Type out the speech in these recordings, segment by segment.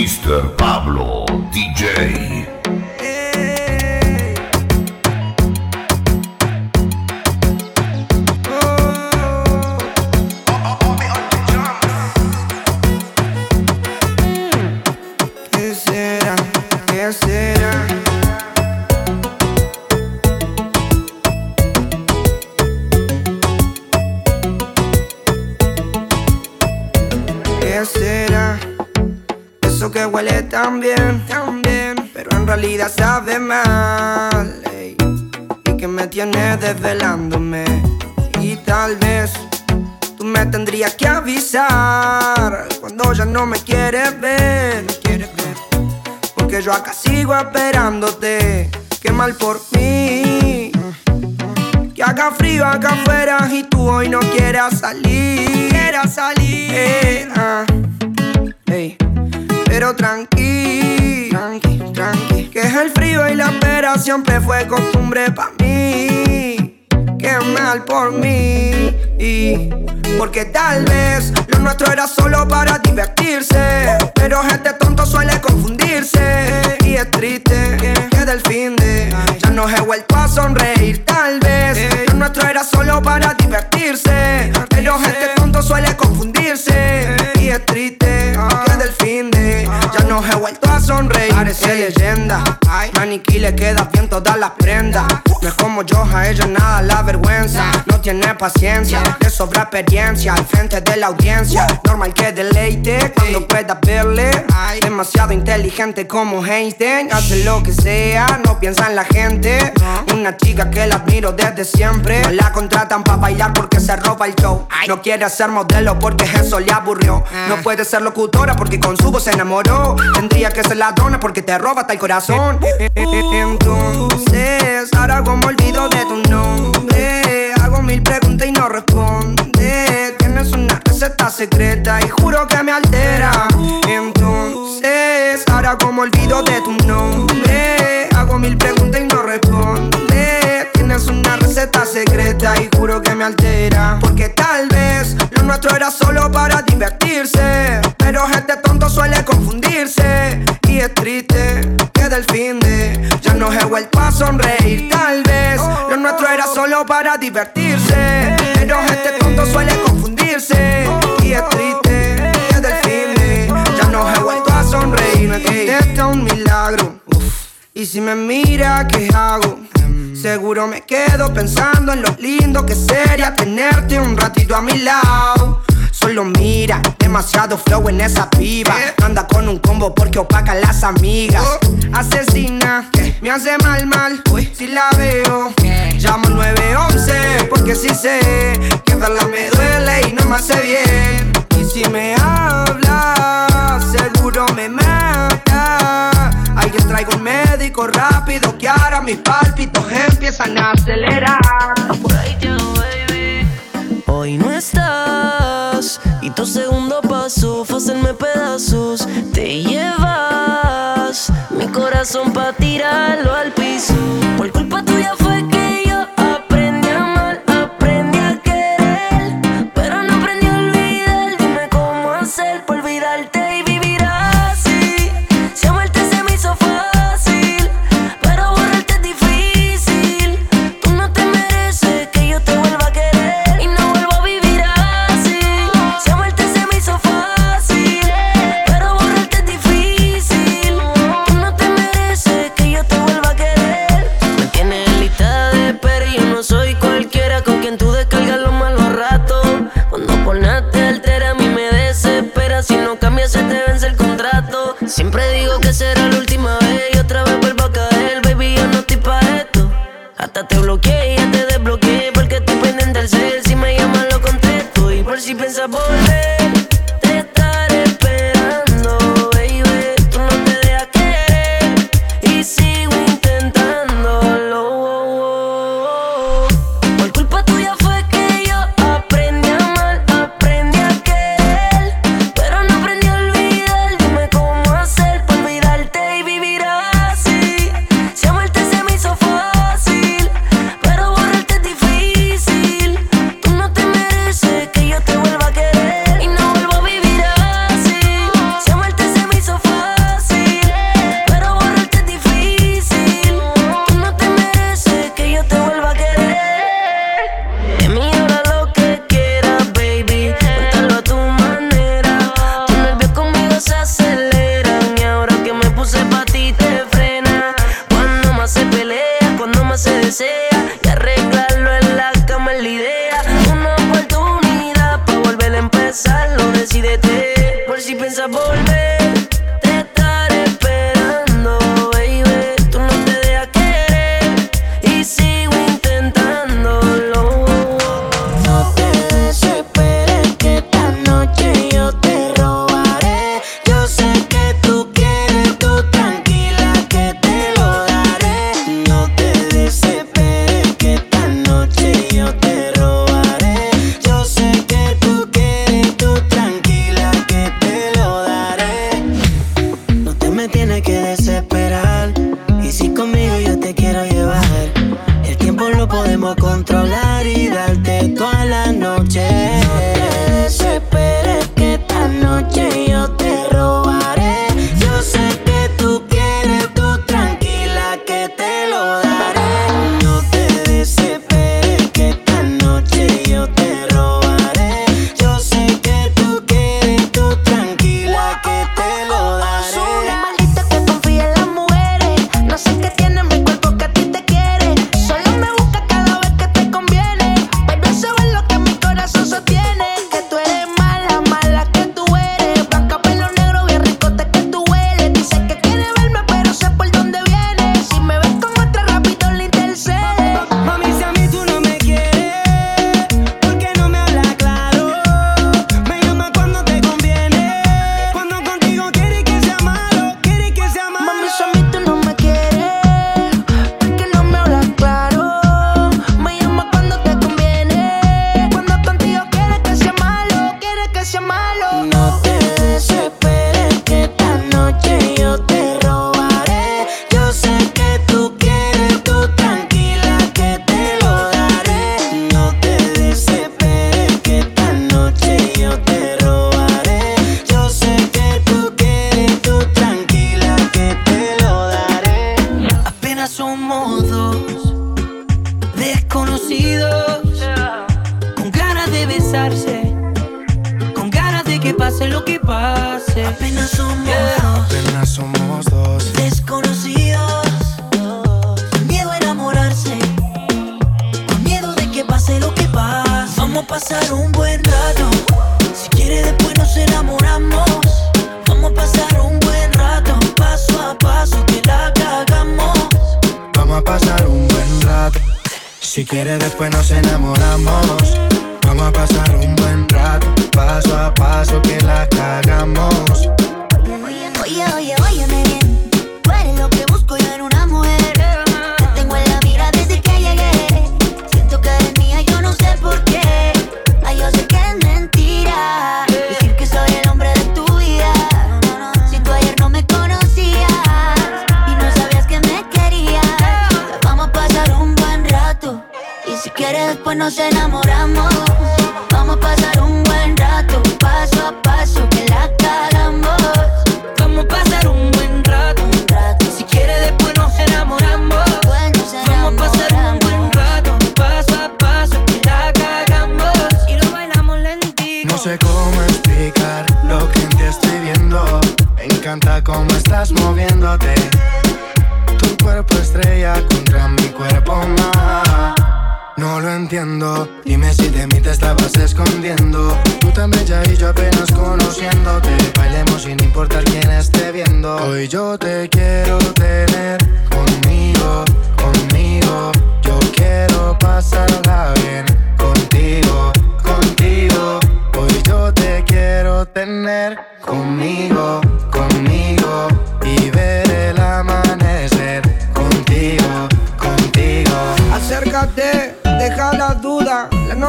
Mr. Pablo DJ. Bien, tan bien, pero en realidad sabe mal. ey. Y que me tiene desvelándome. Y tal vez tú me tendrías que avisar cuando ya no me quieres ver. No quieres ver. Porque yo acá sigo esperándote. Qué mal por mí. Que haga frío acá afuera y tú hoy no quieras salir. Quieras salir. Eh, ah. Pero tranqui, tranqui, tranqui. Que es el frío y la espera siempre fue costumbre para mí. Qué mal por mí. Y porque tal vez lo nuestro era solo para divertirse. Pero este tonto suele confundirse. Y es triste que del fin de ya no he vuelto a sonreír. Tal vez lo nuestro era solo para divertirse. Sonreír. Parece leyenda. Maniquí le queda bien todas las prendas. No es como yo, a ella nada la vergüenza. No tiene paciencia, le sobra experiencia al frente de la audiencia. Normal que deleite cuando pueda verle. Demasiado inteligente como Einstein. Hace lo que sea, no piensa en la gente. Una chica que la admiro desde siempre. No la contratan para bailar porque se roba el show. No quiere ser modelo porque eso le aburrió. No puede ser locutora porque con su voz se enamoró. Tendría que ser ladrona porque te roba hasta el corazón. Entonces, ahora como olvido de tu nombre. Hago mil preguntas y no responde. Tienes una receta secreta y juro que me altera. Entonces, ahora como olvido de tu nombre. Hago mil preguntas y no responde. Tienes una receta secreta y juro que me altera. Porque tal vez lo nuestro era solo para divertirse. Pero este tonto suele confundirse. Y es triste del fin de ya no he vuelto a sonreír. Tal vez lo nuestro era solo para divertirse. Pero este tonto suele confundirse. Y es triste que del fin de ya no he vuelto a sonreír. Me un milagro. Y si me mira, ¿qué hago? Seguro me quedo pensando en lo lindo que sería tenerte un ratito a mi lado. Solo mira, demasiado flow en esa piba. Anda con un combo porque opaca las amigas. Asesina, me hace mal, mal. Si la veo, llamo 911. Porque si sé que verla me duele y no me hace bien. Y si me habla, seguro me mata. Alguien traiga un médico rápido que ahora mis pálpitos empiezan a acelerar. Hoy no estás y tu segundo paso fue hacerme pedazos. Te llevas mi corazón pa' tirarlo al piso. Por culpa tuya fue que Hasta te bloqueé y ya te desbloqueé porque estoy pendiente al cel. Si me llaman, lo contesto. Y por si piensas volver, somos dos desconocidos con ganas de besarse, con ganas de que pase lo que pase. Apenas somos yeah. dos, somos dos desconocidos. Con miedo a enamorarse, con miedo de que pase lo que pase. Vamos a pasar un buen rato. Si quiere después nos enamoramos Si quieres después nos enamoramos. Vamos a pasar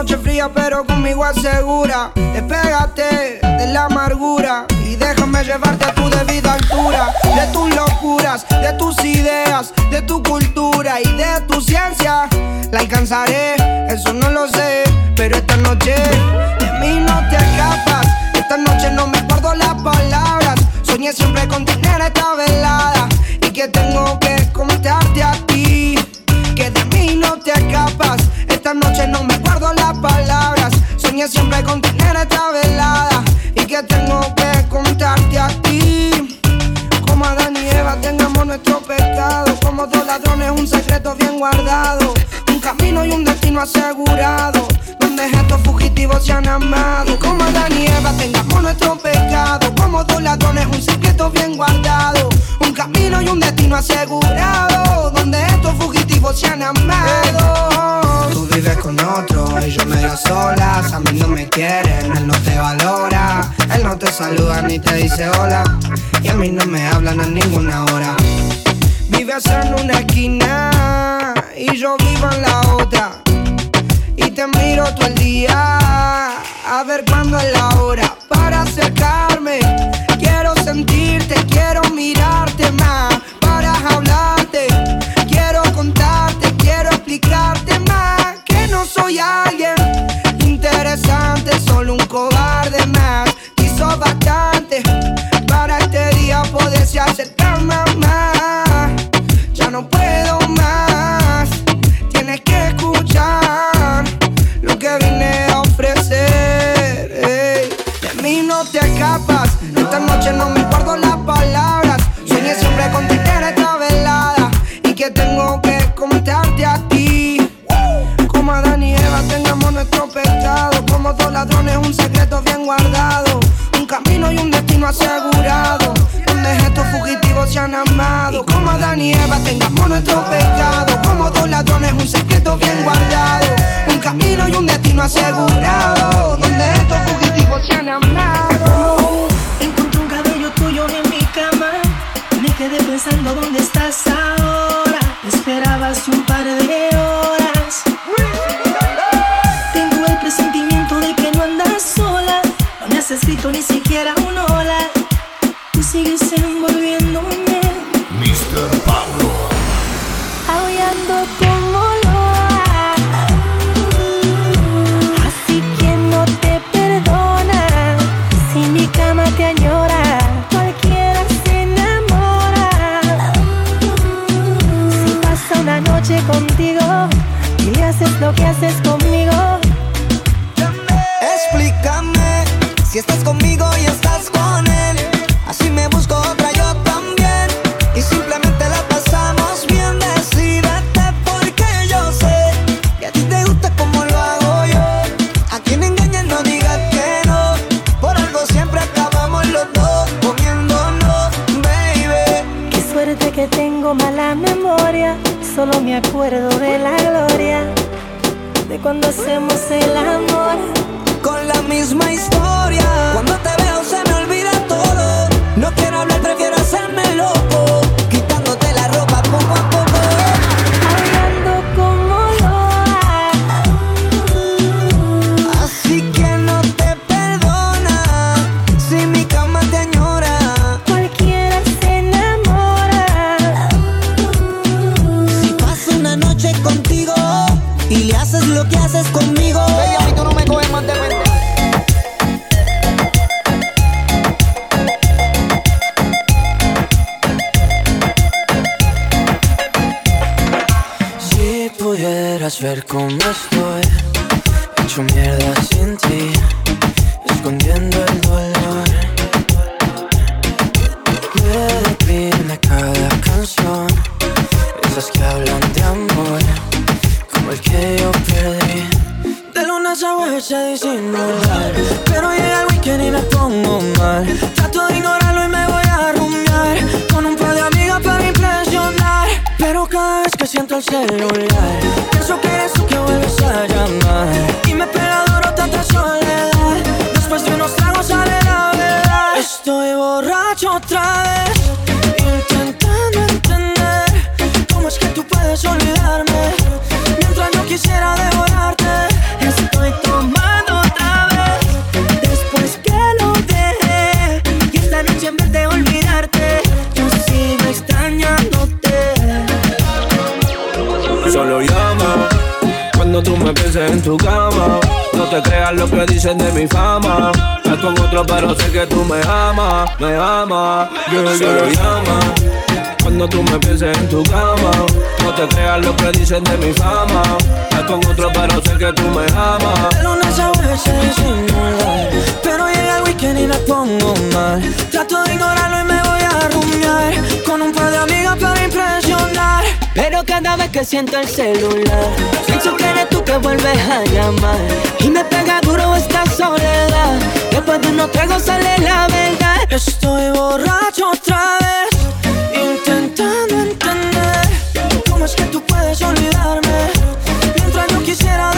noche fría, pero conmigo asegura. Despégate de la amargura y déjame llevarte a tu debida altura. De tus locuras, de tus ideas, de tu cultura y de tu ciencia. La alcanzaré, eso no lo sé, pero esta noche de mí no te escapas. Esta noche no me guardo las palabras. Soñé siempre con tener esta velada y que tengo noche no me acuerdo las palabras. Soñé siempre con tener esta velada. Y que tengo que contarte a ti. Como Adán y tengamos nuestro pecado. Como dos ladrones, un secreto bien guardado un camino y un destino asegurado, donde estos fugitivos se han amado. Como Adán y tengamos nuestro pecado, como dos ladrones un secreto bien guardado. Un camino y un destino asegurado, donde estos fugitivos se han amado. Tú vives con otro y yo me veo a mí no me quieren, él no te valora, él no te saluda ni te dice hola, y a mí no me hablan a ninguna hora. Vives en una esquina y yo vivo en la otra. Y te miro todo el día a ver cuándo es la hora para acercarme. Quiero sentirte, quiero mirarte más para hablarte. Quiero contarte, quiero explicarte más que no soy alguien interesante, solo un cobarde más. Quiso bastante para este día poderse acercar más. Ya no puedo más, pensando dónde estás haces conmigo. Explícame si estás conmigo hecho mierda sin ti, escondiendo el dolor. Me deprime cada canción, esas que hablan de amor, como el que yo perdí. De lunes a jueves se disimular, pero llega el weekend y me pongo mal. Trato de ignorarlo siento el celular, pienso que eres tú que vuelves a llamar. Y me pega duro tanta soledad. Después de unos tragos sale la verdad. Estoy borracho otra vez, pero sé que tú me amas, me amas. Yeah, Solo llama cuando tú me pienses en tu cama. No te creas lo que dicen de mi fama. Estás con otro, pero sé que tú me amas. cada vez que siento el celular. Pienso que eres tú que vuelves a llamar. Y me pega duro esta soledad. Después de unos tragos sale la verdad. Estoy borracho otra vez, intentando entender cómo es que tú puedes olvidarme. Mientras yo quisiera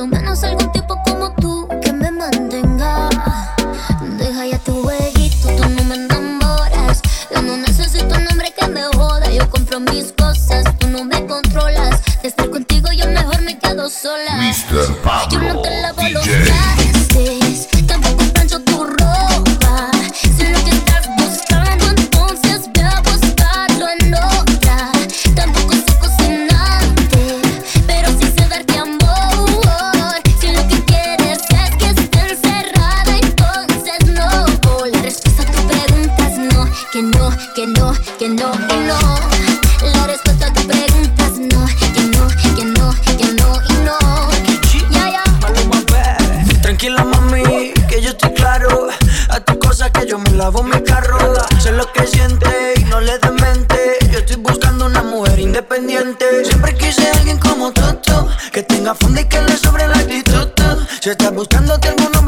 humanos algún que no, que no, que no, que no. La respuesta a tu pregunta no, que no, que no, que no y no. Tranquila mami, que yo estoy claro. A tus cosas que yo me lavo mi carro. Sé lo que siente y no le demente. Yo estoy buscando una mujer independiente. Siempre quise alguien como Toto, que tenga funda y que le sobre la actitud. Si estás buscando buscándote alguno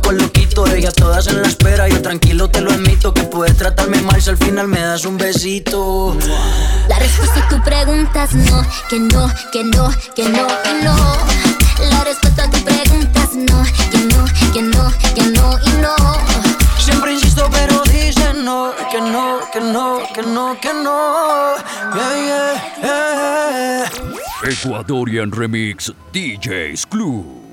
cual loquito. Ella todas en la espera, yo tranquilo te lo admito. Que puedes tratarme mal si al final me das un besito. La respuesta a tus preguntas no, que no, que no, que no, y no. La respuesta a tus preguntas no, que no, que no, que no, y no. Siempre insisto, pero dicen no, que no, que no, que no, que no. Yeah, yeah, yeah. Ecuadorian Remix DJs Club.